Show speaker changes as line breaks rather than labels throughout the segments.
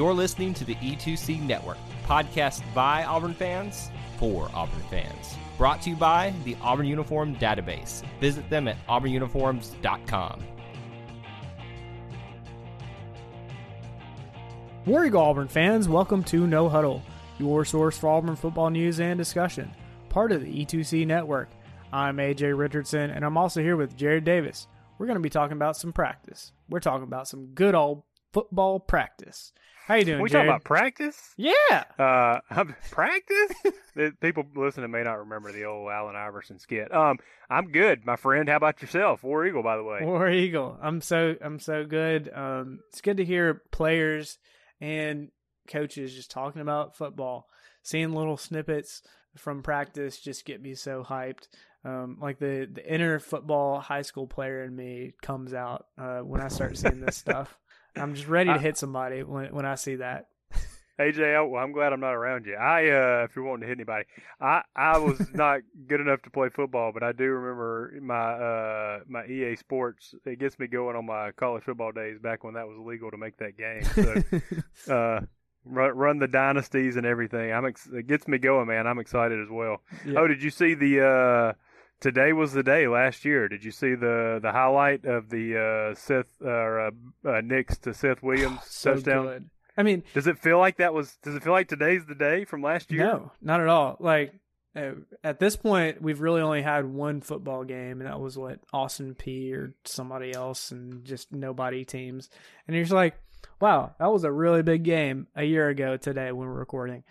You're listening to the E2C Network, podcast by Auburn fans for Auburn fans. Brought to you by the Auburn Uniform Database. Visit them at auburnuniforms.com.
War Eagle Auburn fans, welcome to No Huddle, your source for Auburn football news and discussion, part of the E2C network. I'm AJ Richardson, and I'm also here with Jared Davis. We're going to be talking about some practice. We're talking about some good old football practice. How you doing,
we
Jared?
talking about practice?
yeah.
Uh, practice? The People listening may not remember the old Allen Iverson skit. Um, I'm good, my friend. How about yourself? War Eagle, by the way.
War Eagle. I'm so I'm so good. Um, it's good to hear players and coaches just talking about football, seeing little snippets from practice just get me so hyped. Um, like the the inner football high school player in me comes out uh, when I start seeing this stuff. I'm just ready to hit somebody when when I see that.
AJ, well, I'm glad I'm not around you. I, uh, if you're wanting to hit anybody, I, I was not good enough to play football, but I do remember my, uh, my EA Sports. It gets me going on my college football days back when that was legal to make that game. So, uh, run, run the dynasties and everything. I'm, ex- it gets me going, man. I'm excited as well.
Yeah.
Oh, did you see the, uh, today was the day last year. Did you see the, the highlight of the, uh, Seth, uh, uh, uh Nix to Seth Williams
so
touchdown?
good. I mean,
Does it feel like that was? Does it feel like today's the day from last year?
No, not at all. Like uh, at this point, we've really only had one football game, and that was what Austin Peay or somebody else, and just nobody teams. And you're just like, wow, that was a really big game a year ago today when we're recording.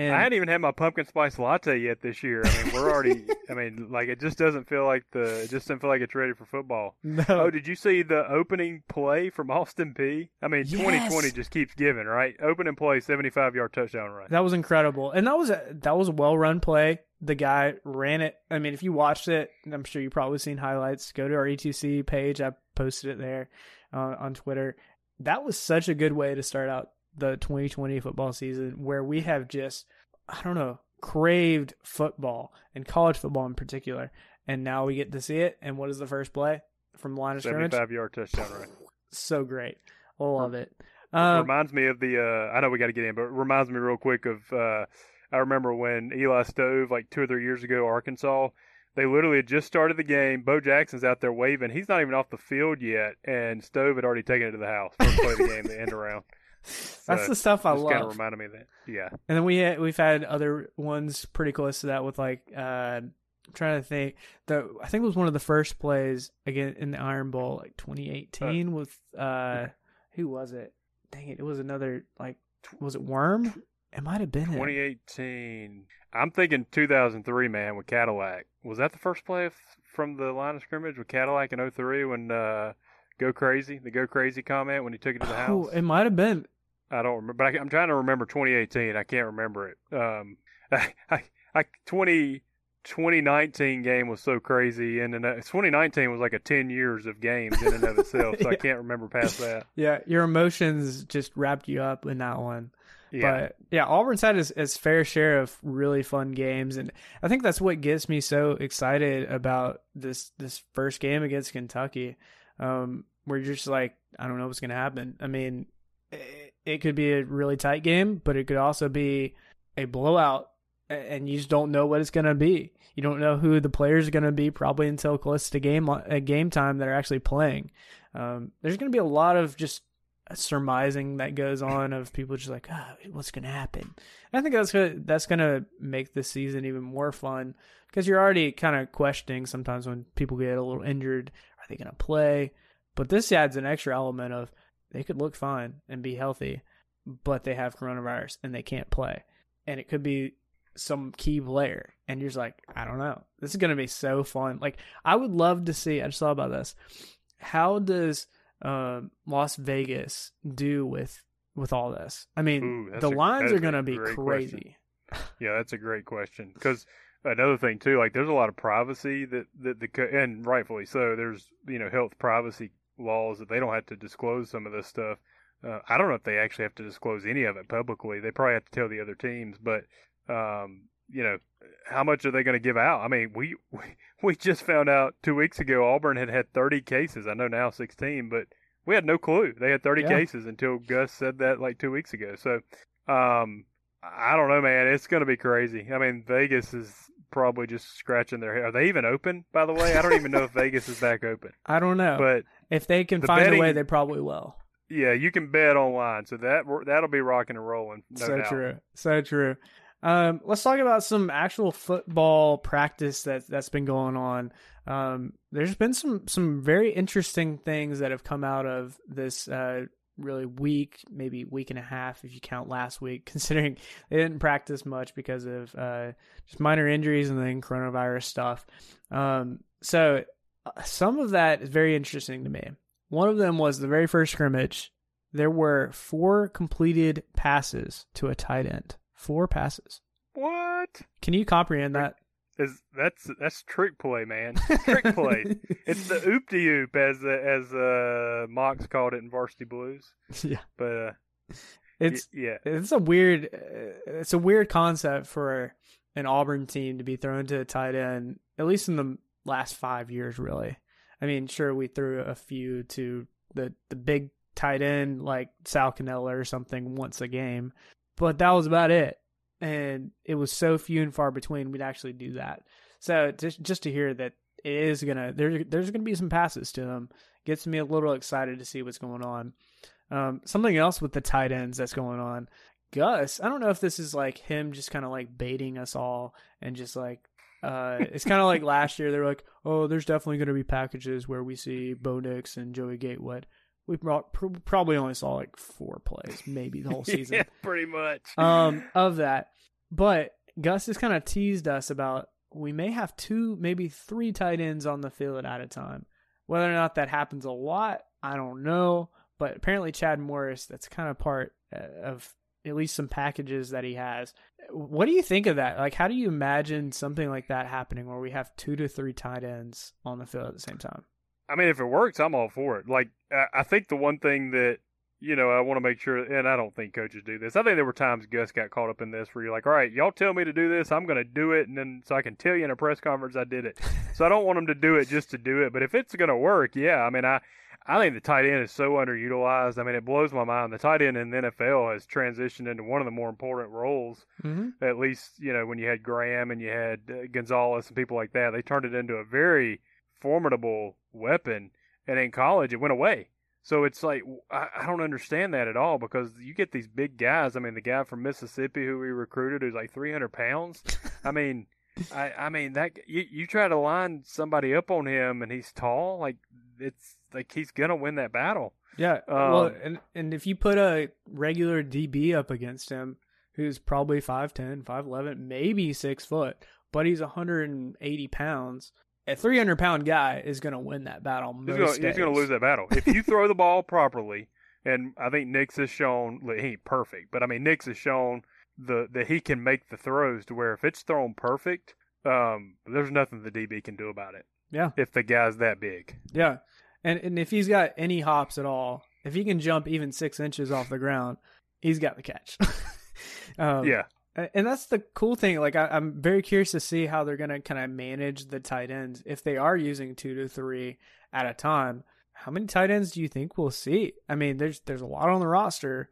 And
I hadn't even had my pumpkin spice latte yet this year. I mean, we're already. I mean, like it just doesn't feel like the. It just doesn't feel like it's ready for football.
no,
Oh, did you see the opening play from Austin Peay? I mean,
Yes.
2020 just keeps giving, right? Opening play, 75 yard touchdown run.
that was incredible, and that was a that was a well run play. The guy ran it. I mean, if you watched it, I'm sure you've probably seen highlights. Go to our E2C page. I posted it there uh, on Twitter. That was such a good way to start out the 2020 football season, where we have just, I don't know, craved football and college football in particular, and now we get to see it. And what is the first play from the line of scrimmage?
75 yard touchdown run.
So great, I love it. Um,
reminds me of the. Uh, I know we got to get in, but it reminds me real quick of. Uh, I remember when Eli Stove, like two or three years ago, Arkansas. They literally had just started the game. Bo Jackson's out there waving. He's not even off the field yet, and Stove had already taken it to the house. First play of the game, the end around.
That's the stuff I
Just kind of
love.
reminded me of that. Yeah.
And then we had, we've had other ones pretty close to that with like uh I'm trying to think the I think it was one of the first plays again in the Iron Bowl like 2018 with uh who was it? Dang it, it was another like was it Worm? It might have been it.
2018. I'm thinking 2003, man, with Cadillac. Was that the first play from the line of scrimmage with Cadillac in 03 when uh, Go Crazy, the Go Crazy comment when he took it to the house?
Oh,
house?
it might have been.
I don't remember, but I, I'm trying to remember 2018. I can't remember it. Um, I, I, I 20, 2019 game was so crazy, and then uh, 2019 was like a 10 years of games in and of itself, so I can't remember past that.
Yeah, your emotions just wrapped you up in that one.
Yeah.
But yeah, Auburn's had its, its fair share of really fun games, and I think that's what gets me so excited about this this first game against Kentucky. Um, where you're just like, I don't know what's going to happen. I mean, it, it could be a really tight game, but it could also be a blowout, and you just don't know what it's going to be. You don't know who the players are going to be probably until close to game uh, game time that are actually playing. Um, there's going to be a lot of just surmising that goes on of people just like, oh, what's going to happen? And I think that's gonna, that's going to make the season even more fun because you're already kind of questioning sometimes when people get a little injured, are they going to play? But this adds an extra element of they could look fine and be healthy, but they have coronavirus and they can't play. And it could be some key player, and you're just like, I don't know. This is gonna be so fun. Like, I would love to see. I just thought about this. How does um, Las Vegas do with with all this? I mean,
Ooh,
the
a-
lines are gonna be
great
crazy.
Yeah, that's a great question. Because another thing too, like there's a lot of privacy that that the and rightfully so. There's you know health privacy laws that they don't have to disclose some of this stuff. Uh, I don't know if they actually have to disclose any of it publicly. They probably have to tell the other teams, but um, you know, how much are they going to give out? I mean, we, we we just found out two weeks ago Auburn had had 30 cases. I know now 16, but we had no clue they had 30
Yeah.
cases until Gus said that like two weeks ago. So, um, I don't know, man. It's going to be crazy. I mean, Vegas is probably just scratching their head. Are they even open? By the way, I don't even know if Vegas is back open.
I don't know,
But
if they can
the
find a way, they probably will.
yeah, you can bet online, so that that'll be rocking and rolling. No
so
doubt.
true, so true. Um, let's talk about some actual football practice that that's been going on. Um, there's been some some very interesting things that have come out of this uh, really week, maybe week and a half if you count last week, considering they didn't practice much because of uh, just minor injuries and then coronavirus stuff. Um, so some of that is very interesting to me. One of them was the very first scrimmage. There were four completed passes to a tight end. Four passes.
What
Can you comprehend that?
is that's that's trick play, man? Trick play. It's the oop de oop as uh, as uh, Mox called it in Varsity Blues.
yeah.
But uh,
It's
y- yeah,
it's a weird uh, it's a weird concept for an Auburn team to be thrown to a tight end at least in the last 5 years really. I mean, sure we threw a few to the the big tight end like Sal Cannella or something once a game, but that was about it. And it was so few and far between we'd actually do that. So just just to hear that it is gonna there there's gonna be some passes to him gets me a little excited to see what's going on. Um, something else with the tight ends that's going on. Gus, I don't know if this is like him just kind of like baiting us all and just like uh, it's kind of like last year. They're like, oh, there's definitely going to be packages where we see Bo Nix and Joey Gatewood. We probably only saw like four plays, maybe the whole season
yeah, pretty much.
um, of that. But Gus has kind of teased us about we may have two, maybe three tight ends on the field at a time. Whether or not that happens a lot, I don't know. But apparently, Chad Morris, that's kind of part uh, of at least some packages that he has. What do you think of that? Like, how do you imagine something like that happening where we have two to three tight ends on the field at the same time?
I mean, if it works, I'm all for it. Like, I, think the one thing that you know I want to make sure, and I don't think coaches do this. I think there were times Gus got caught up in this where you're like, all right, y'all tell me to do this, I'm going to do it, and then so I can tell you in a press conference I did it. so I don't want them to do it just to do it. But if it's going to work, yeah. I mean, I I think the tight end is so underutilized. I mean, it blows my mind. The tight end in the NFL has transitioned into one of the more important roles.
Mm-hmm.
At least, you know, when you had Graham and you had uh, Gonzalez and people like that, they turned it into a very formidable weapon. And in college, it went away. So it's like I, I don't understand that at all because you get these big guys. I mean, the guy from Mississippi who we recruited who's like 300 pounds. I mean, I I mean that you you try to line somebody up on him and he's tall, like it's like he's gonna win that battle.
Yeah. well,
Um,
and and if you put a regular DB up against him, who's probably 5'10", 5'11", maybe six foot, but he's 180 pounds, a 300 pound guy is going to win that battle
He's he's gonna lose that battle if you throw the ball properly. And I think Nix has shown he ain't perfect, but I mean Nix has shown the that he can make the throws to where if it's thrown perfect, um, there's nothing the DB can do about it.
Yeah.
If the guy's that big.
Yeah, and and if he's got any hops at all, if he can jump even six inches off the ground, he's got the catch. um,
Yeah.
And that's the cool thing. Like, I, I'm very curious to see how they're going to kind of manage the tight ends if they are using two to three at a time. How many tight ends do you think we'll see? I mean, there's there's a lot on the roster.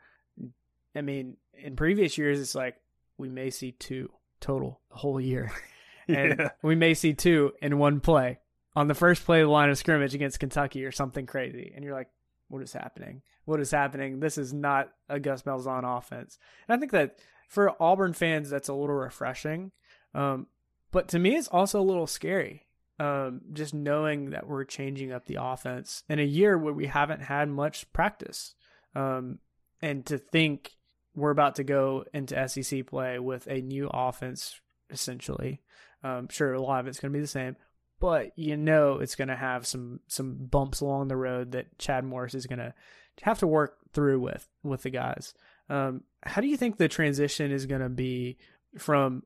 I mean, in previous years, it's like we may see two total the whole year, and
Yeah.
we may see two in one play on the first play of the line of scrimmage against Kentucky or something crazy, and you're like, what is happening? What is happening? This is not a Gus Malzahn offense. And I think that for Auburn fans, that's a little refreshing. Um, but to me, it's also a little scary. Um, just knowing that we're changing up the offense in a year where we haven't had much practice. Um, and to think we're about to go into SEC play with a new offense, essentially. Um, sure, a lot of it's going to be the same, but you know it's going to have some some bumps along the road that Chad Morris is going to have to work through with with the guys. Um, how do you think the transition is going to be from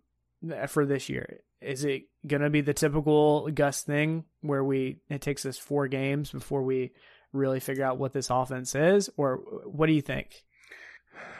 for this year? Is it going to be the typical Gus thing where we it takes us four games before we really figure out what this offense is, or what do you think?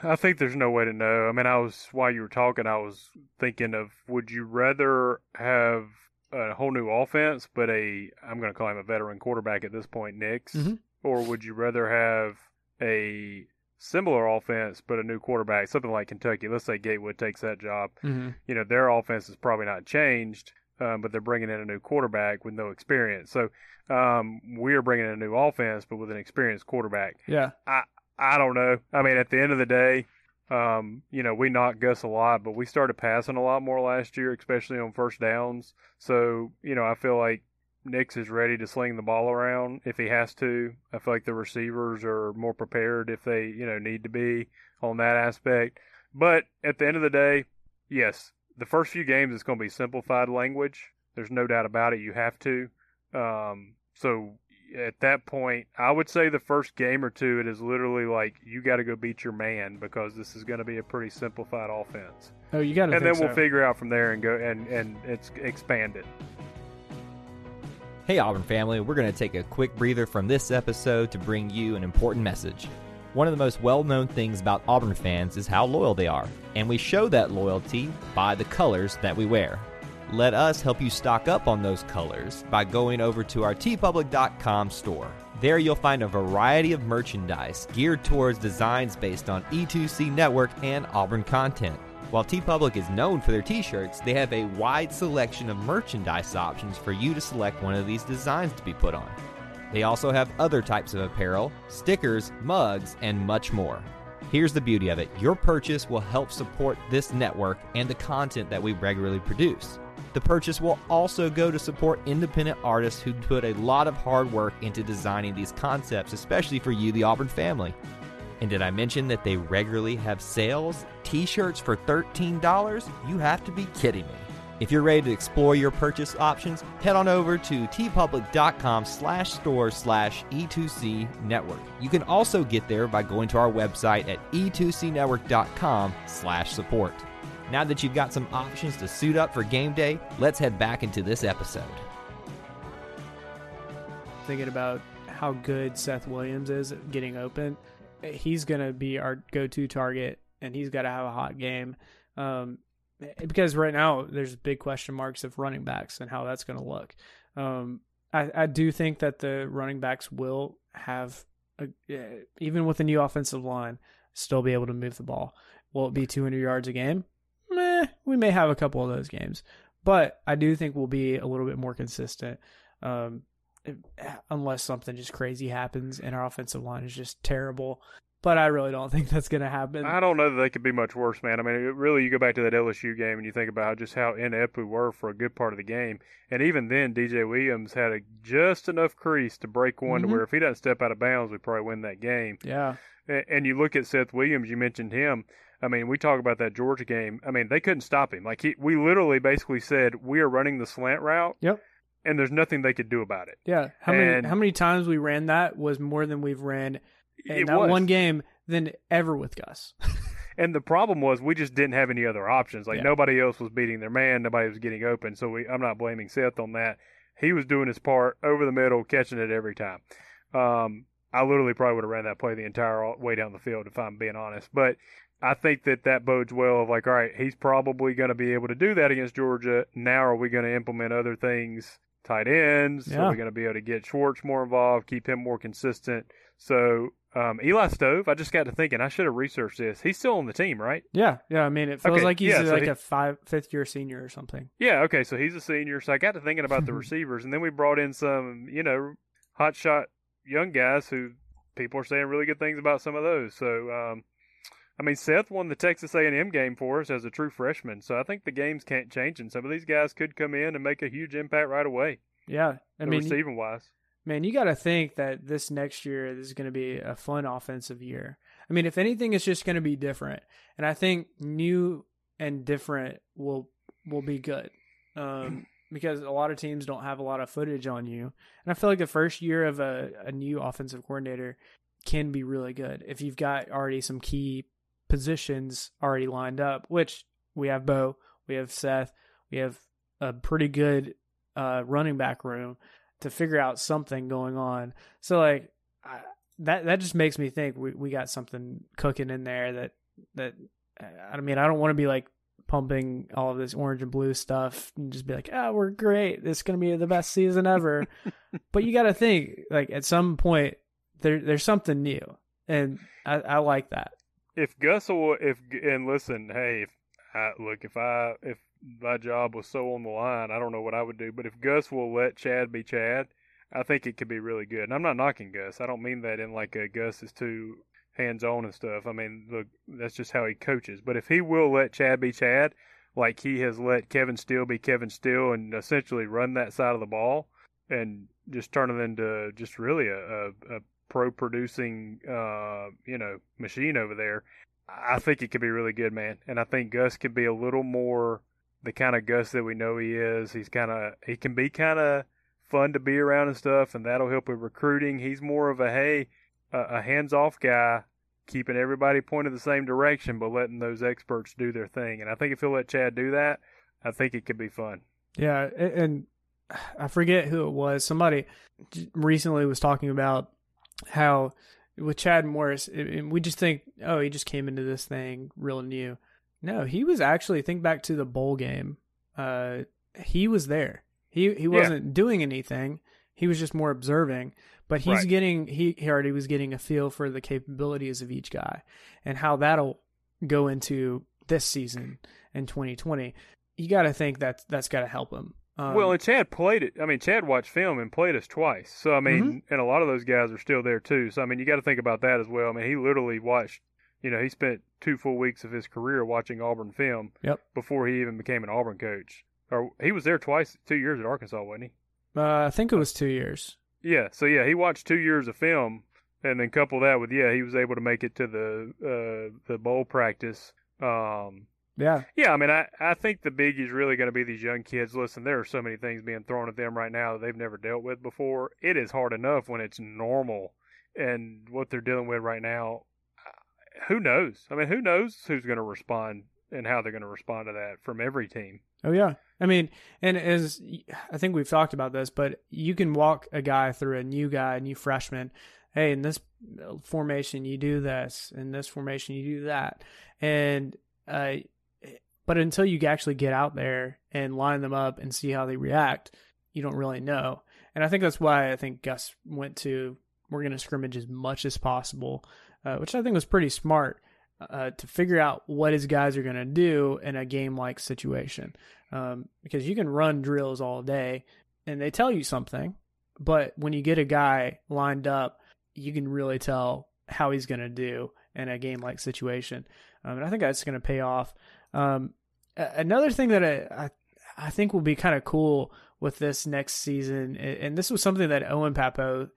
I think there's no way to know. I mean, I was while you were talking, I was thinking of would you rather have a whole new offense, but a I'm going to call him a veteran quarterback at this point, Nix,
Mhm.
or would you rather have a similar offense but a new quarterback, something like Kentucky? Let's say Gatewood takes that job.
Mm-hmm.
You know, their offense is probably not changed, um, but they're bringing in a new quarterback with no experience. So um, we're bringing in a new offense, but with an experienced quarterback.
Yeah,
I I don't know. I mean, at the end of the day, um, you know, we knocked Gus a lot, but we started passing a lot more last year, especially on first downs. So, you know, I feel like Nix is ready to sling the ball around if he has to. I feel like the receivers are more prepared if they, you know, need to be on that aspect. But at the end of the day, yes, the first few games it's going to be simplified language. There's no doubt about it. You have to. Um, so at that point, I would say the first game or two, it is literally like you got to go beat your man because this is going to be a pretty simplified offense,
Oh, you got to.
and then we'll figure out from there and go and and it's expand it.
Hey, Auburn family, we're going to take a quick breather from this episode to bring you an important message. One of the most well known things about Auburn fans is how loyal they are, and we show that loyalty by the colors that we wear. Let us help you stock up on those colors by going over to our teepublic.com store. There you'll find a variety of merchandise geared towards designs based on E2C Network and Auburn content. While TeePublic is known for their t-shirts, they have a wide selection of merchandise options for you to select one of these designs to be put on. They also have other types of apparel, stickers, mugs, and much more. Here's the beauty of it your purchase will help support this network and the content that we regularly produce. The purchase will also go to support independent artists who put a lot of hard work into designing these concepts, especially for you, the Auburn family. And did I mention that they regularly have sales? T shirts for $13? You have to be kidding me. If you're ready to explore your purchase options, head on over to teepublic.com slash store slash E2C network. You can also get there by going to our website at E e2cnetwork.com slash support. Now that you've got some options to suit up for game day, let's head back into this episode.
thinking about how good Seth Williams is getting open. He's going to be our go-to target, and he's got to have a hot game. Um, because right now there's big question marks of running backs and how that's going to look. Um, I, I do think that the running backs will have, a, even with the new offensive line, still be able to move the ball. Will it be 200 yards a game? Meh, we may have a couple of those games, but I do think we'll be a little bit more consistent. Um, unless something just crazy happens and our offensive line is just terrible. But I really don't think that's going to happen.
I don't know that they could be much worse, man. I mean, it really, you go back to that LSU game and you think about just how inept we were for a good part of the game, and even then, DJ Williams had a, just enough crease to break one
Mhm.
to where if he doesn't step out of bounds, we probably win that game.
Yeah,
A- And you look at Seth Williams, you mentioned him. I mean, we talk about that Georgia game. I mean, they couldn't stop him. Like he, we literally basically said we are running the slant route.
Yep.
And there's nothing they could do about it.
yeah. How many
And-
how many times we ran that was more than we've ran in that
was.
one game than ever with Gus.
And the problem was we just didn't have any other options. Like
Yeah.
nobody else was beating their man, nobody was getting open. So we, I'm not blaming Seth on that. He was doing his part over the middle, catching it every time. Um, I literally probably would have ran that play the entire way down the field if I'm being honest. But I think that that bodes well of like, all right, he's probably going to be able to do that against Georgia. Now are we going to implement other things? Tight ends.
Yeah.
Are we going to be able to get Schwartz more involved, keep him more consistent? So um, Eli Stove, I just got to thinking, I should have researched this. He's still on the team, right?
yeah, yeah. I mean, it feels
Okay,
like he's
yeah, so
like
he-
a five fifth year senior or something.
Yeah, okay, so he's a senior. So I got to thinking about the receivers, and then we brought in some, you know, hot shot young guys who people are saying really good things about some of those. So, um, I mean, Seth won the Texas A&M game for us as a true freshman, so I think the games can't change, and some of these guys could come in and make a huge impact right away,
Yeah, I mean,
receiving wise.
Man, you got to think that this next year is going to be a fun offensive year. I mean, if anything, it's just going to be different, and I think new and different will will be good. Um, because a lot of teams don't have a lot of footage on you. And I feel like the first year of a, a new offensive coordinator can be really good if you've got already some key positions already lined up, which we have Bo, we have Seth, we have a pretty good uh, running back room to figure out something going on. So like I, that that just makes me think we, we got something cooking in there that that I mean I don't want to be like pumping all of this orange and blue stuff and just be like, oh, we're great. This is going to be the best season ever. but you got to think, like, at some point, there there's something new. And I, I like that.
If Gus will, if, and listen, hey, if I, look, if I, if my job was so on the line, I don't know what I would do. But if Gus will let Chad be Chad, I think it could be really good. And I'm not knocking Gus. I don't mean that in like a Gus is too hands on and stuff. I mean, look, that's just how he coaches. But if he will let Chad be Chad, like he has let Kevin Steele be Kevin Steele, and essentially run that side of the ball, and just turn it into just really a, a, a pro producing, uh, you know, machine over there. I think it could be really good, man. And I think Gus could be a little more the kind of Gus that we know he is. He's kind of he can be kind of fun to be around and stuff, and that'll help with recruiting. He's more of a hey a, a hands off guy, keeping everybody pointed the same direction, but letting those experts do their thing. And I think if he'll let Chad do that, I think it could be fun.
Yeah, and I forget who it was. Somebody recently was talking about how with Chad Morris, we just think, oh, he just came into this thing real new. No, he was actually think back to the bowl game. Uh, he was there. He he wasn't yeah. doing anything. He was just more observing but he's right. getting he, he already was getting a feel for the capabilities of each guy and how that'll go into this season in 2020 you got to think that that's got to help him
um, well and chad played it i mean chad watched film and played us twice so i mean mm-hmm. and a lot of those guys are still there too so i mean you got to think about that as well i mean he literally watched you know he spent two full weeks of his career watching auburn film
yep.
before he even became an auburn coach or he was there twice two years at arkansas wasn't he
uh, i think it was two years
yeah, so yeah, he watched two years of film, and then couple that with yeah, he was able to make it to the uh, the bowl practice. Um,
yeah,
yeah. I mean, I I think the biggie is really going to be these young kids. Listen, there are so many things being thrown at them right now that they've never dealt with before. It is hard enough when it's normal, and what they're dealing with right now. Uh, who knows? I mean, who knows who's going to respond and how they're going to respond to that from every team.
Oh yeah. I mean, and as I think we've talked about this, but you can walk a guy through a new guy, a new freshman. Hey, in this formation you do this, in this formation you do that, and uh, but until you actually get out there and line them up and see how they react, you don't really know. And I think that's why I think Gus went to we're going to scrimmage as much as possible, uh, which I think was pretty smart uh, to figure out what his guys are going to do in a game like situation. Um, because you can run drills all day and they tell you something, but when you get a guy lined up, you can really tell how he's going to do in a game like situation. Um, and I think that's going to pay off. Um, another thing that I, I, I think will be kind of cool with this next season, and this was something that Owen Pappoe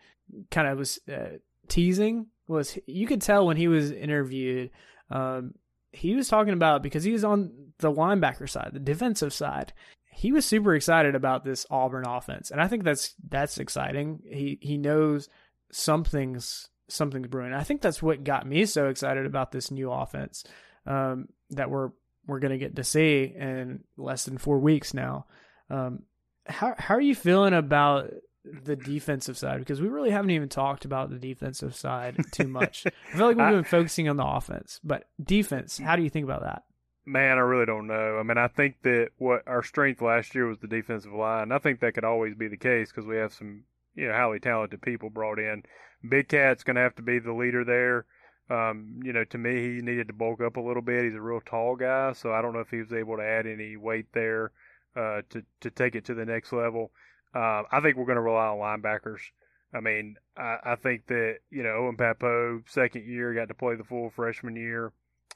kind of was uh, teasing was you could tell when he was interviewed um, he was talking about because he was on the linebacker side, the defensive side. He was super excited about this Auburn offense, and I think that's that's exciting. He he knows something's something's brewing. I think that's what got me so excited about this new offense um, that we're we're gonna get to see in less than four weeks now. Um, how how are you feeling about the defensive side because we really haven't even talked about the defensive side too much. I feel like we've been focusing on the offense, but defense, how do you think about that?
Man, I really don't know. I mean, I think that what our strength last year was the defensive line. I think that could always be the case because we have some, you know, highly talented people brought in. Big Cat's going to have to be the leader there. Um, you know, to me, he needed to bulk up a little bit. He's a real tall guy, so I don't know if he was able to add any weight there uh, to to take it to the next level. Uh, I think we're going to rely on linebackers. I mean, I, I, think that you know Owen Pappoe second year got to play the full freshman year,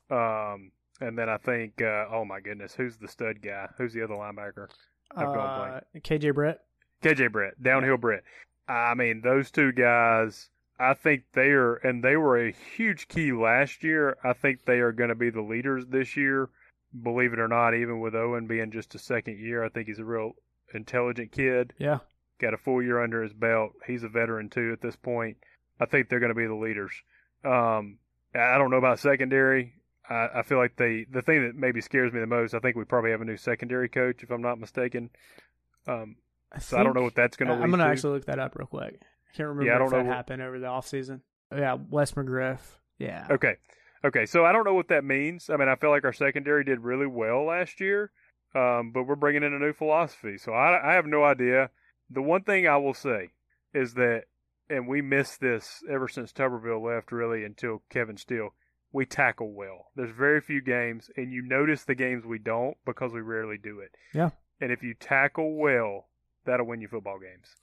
um, and then I think uh, oh my goodness, who's the stud guy? Who's the other linebacker?
I've uh, KJ Britt.
KJ Britt, downhill Britt. I mean, those two guys. I think they are, and they were a huge key last year. I think they are going to be the leaders this year. Believe it or not, even with Owen being just a second year, I think he's a real intelligent kid.
Yeah.
Got a full year under his belt. He's a veteran too at this point. I think they're going to be the leaders. Um, I don't know about secondary. I, I feel like they the thing that maybe scares me the most. I think we probably have a new secondary coach, if I'm not mistaken. Um,
I
so I don't know what that's going to.
I'm gonna actually look that up real quick. I can't remember
Yeah, I don't
if
know
that
what-
happened over the off season. Yeah, Wes McGriff. Yeah.
Okay. Okay. So I don't know what that means. I mean, I feel like our secondary did really well last year, um, but we're bringing in a new philosophy. So I, I have no idea. The one thing I will say is that, and we missed this ever since Tuberville left, really, until Kevin Steele. We tackle well. There's very few games, and you notice the games we don't because we rarely do it.
Yeah.
And if you tackle well, that'll win you football games.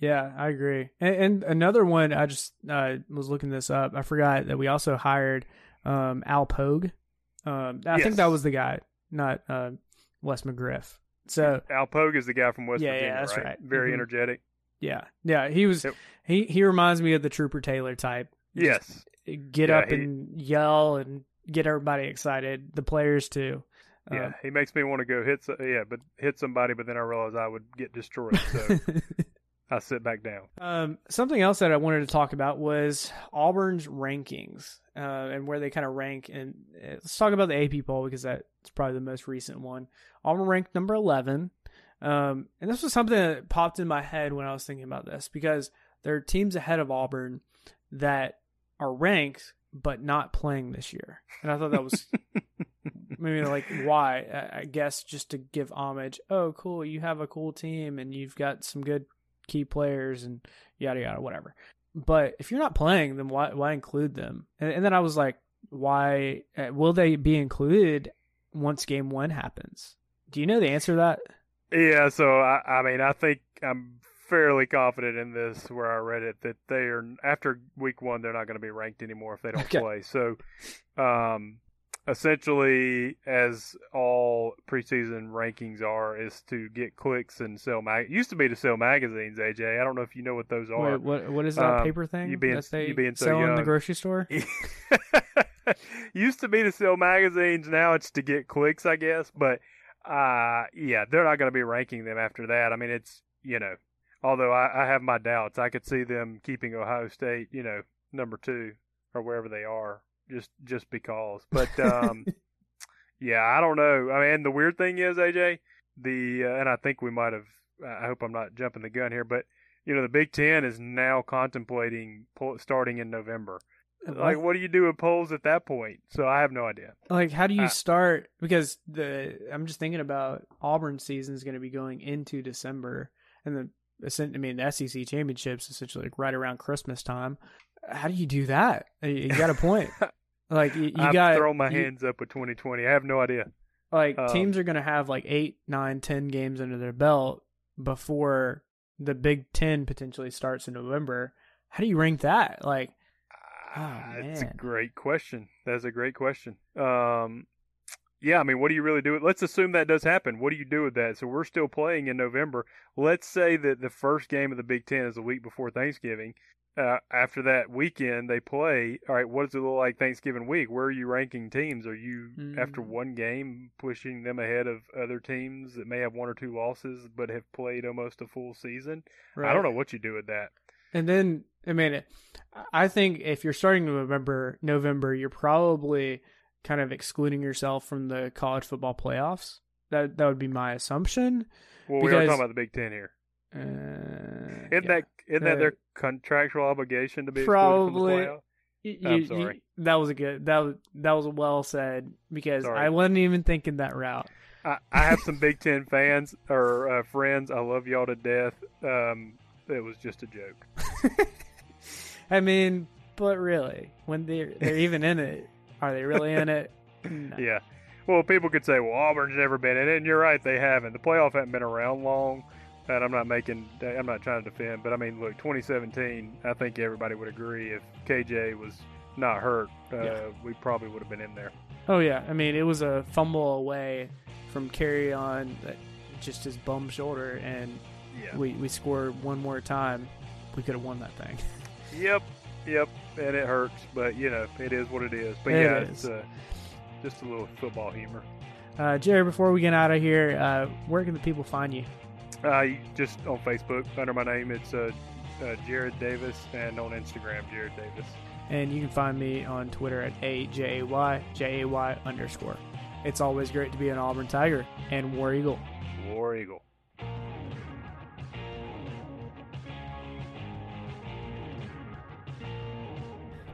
Yeah, I agree. And, and another one, I just uh, was looking this up. I forgot that we also hired um, Al Pogue. Um, I think that was the guy, not uh, Wes McGriff. So
Al Pogue is the guy from West
Yeah, yeah,
Virginia,
that's
right?
right.
Very
Mhm.
energetic.
yeah, yeah, he was.
Yep.
He he reminds me of the Trooper Taylor type.
Yes.
Get
Yeah,
up
he-
and yell and get everybody excited. The players too.
Yeah,
Um,
he makes me want to go hit. Yeah, but hit somebody, but then I realize I would get destroyed, so I sit back down.
Um, something else that I wanted to talk about was Auburn's rankings uh, and where they kind of rank. And uh, let's talk about the AP poll because that's probably the most recent one. Auburn ranked number 11. Um, and this was something that popped in my head when I was thinking about this because there are teams ahead of Auburn that are ranked but not playing this year. And I thought that was maybe like why? I- I guess just to give homage. Oh, cool. You have a cool team and you've got some good key players and yada yada whatever. But if you're not playing, then why why include them? And, and then I was like, why uh, will they be included once game one happens? Do you know the answer to that?
Yeah, so I, I mean, I think I'm fairly confident in this where I read it that they are after week one they're not going to be ranked anymore if they don't
Okay.
play. So, um, essentially, as all preseason rankings are, is to get clicks and sell mag. It used to be to sell magazines. AJ, I don't know if you know what those are.
Wait, what what is that
Um,
paper thing
you being- you being so
sell in the grocery store?
used to be to sell magazines now it's to get clicks i guess but uh yeah they're not going to be ranking them after that i mean it's you know although I, I have my doubts i could see them keeping ohio state you know number two or wherever they are just just because but um yeah i don't know i mean the weird thing is aj the uh, and i think we might have i hope i'm not jumping the gun here but you know the big ten is now contemplating pull, starting in november like, what do you do with polls at that point? So I have no idea.
Like, how do you
Uh,
start? Because the I'm just thinking about Auburn season is going to be going into December, and the I mean the SEC championships essentially like right around Christmas time. How do you do that? You- got a point. like you, you
I've
got
thrown my
you-
hands up with 2020. I have no idea.
Like
um,
teams are going to have like eight, nine, ten games under their belt before the Big Ten potentially starts in November. How do you rank that? Like, Oh,
Ah, It's a great question. That's a great question. Um, yeah, I mean, what do you really do? Let's assume that does happen. What do you do with that? So we're still playing in November. Let's say that the first game of the Big Ten is a week before Thanksgiving. Uh, after that weekend, they play. All right, what does it look like Thanksgiving week? Where are you ranking teams? Are you after
Mm.
one game pushing them ahead of other teams that may have one or two losses but have played almost a full season? I don't know what you do with that.
And then, I mean, I think if you're starting in November, November, you're probably kind of excluding yourself from the college football playoffs. That that would be my assumption.
Well, we are
Because-
talking about the Big Ten here.
Uh,
Isn't
yeah.
that isn't that
Uh,
their contractual obligation to be
Probably.
excluded from the playoff?
Y-
I'm sorry.
you- that was a good. That was that was well said because
Sorry.
I wasn't even thinking that route.
I, I have some Big Ten fans or uh, friends. I love y'all to death. Um, it was just a joke.
I mean, but really, when they're they're even in it, are they really in it? No.
Yeah. Well, people could say, "Well, Auburn's never been in it," and you're right, they haven't. The playoff hasn't been around long, and I'm not making, I'm not trying to defend, but I mean, look, 2017, I think everybody would agree if KJ was not hurt, uh,
Yeah.
we probably would have been in there.
Oh yeah, I mean it was a fumble away from Kerryon, just his bum shoulder, and
Yeah.
we we scored one more time. We could have won that thing.
Yep. Yep, and it hurts, but you know it is what it is. But
It
yeah,
is.
it's uh, just a little football humor.
Uh, Jerry, before we get out of here, uh, where can the people find you?
Uh, just on Facebook under my name, it's uh, uh, Jared Davis, and on Instagram, Jared Davis.
And you can find me on Twitter at A-J-A-Y, J-A-Y underscore. It's always great to be an Auburn Tiger and War Eagle.
War Eagle.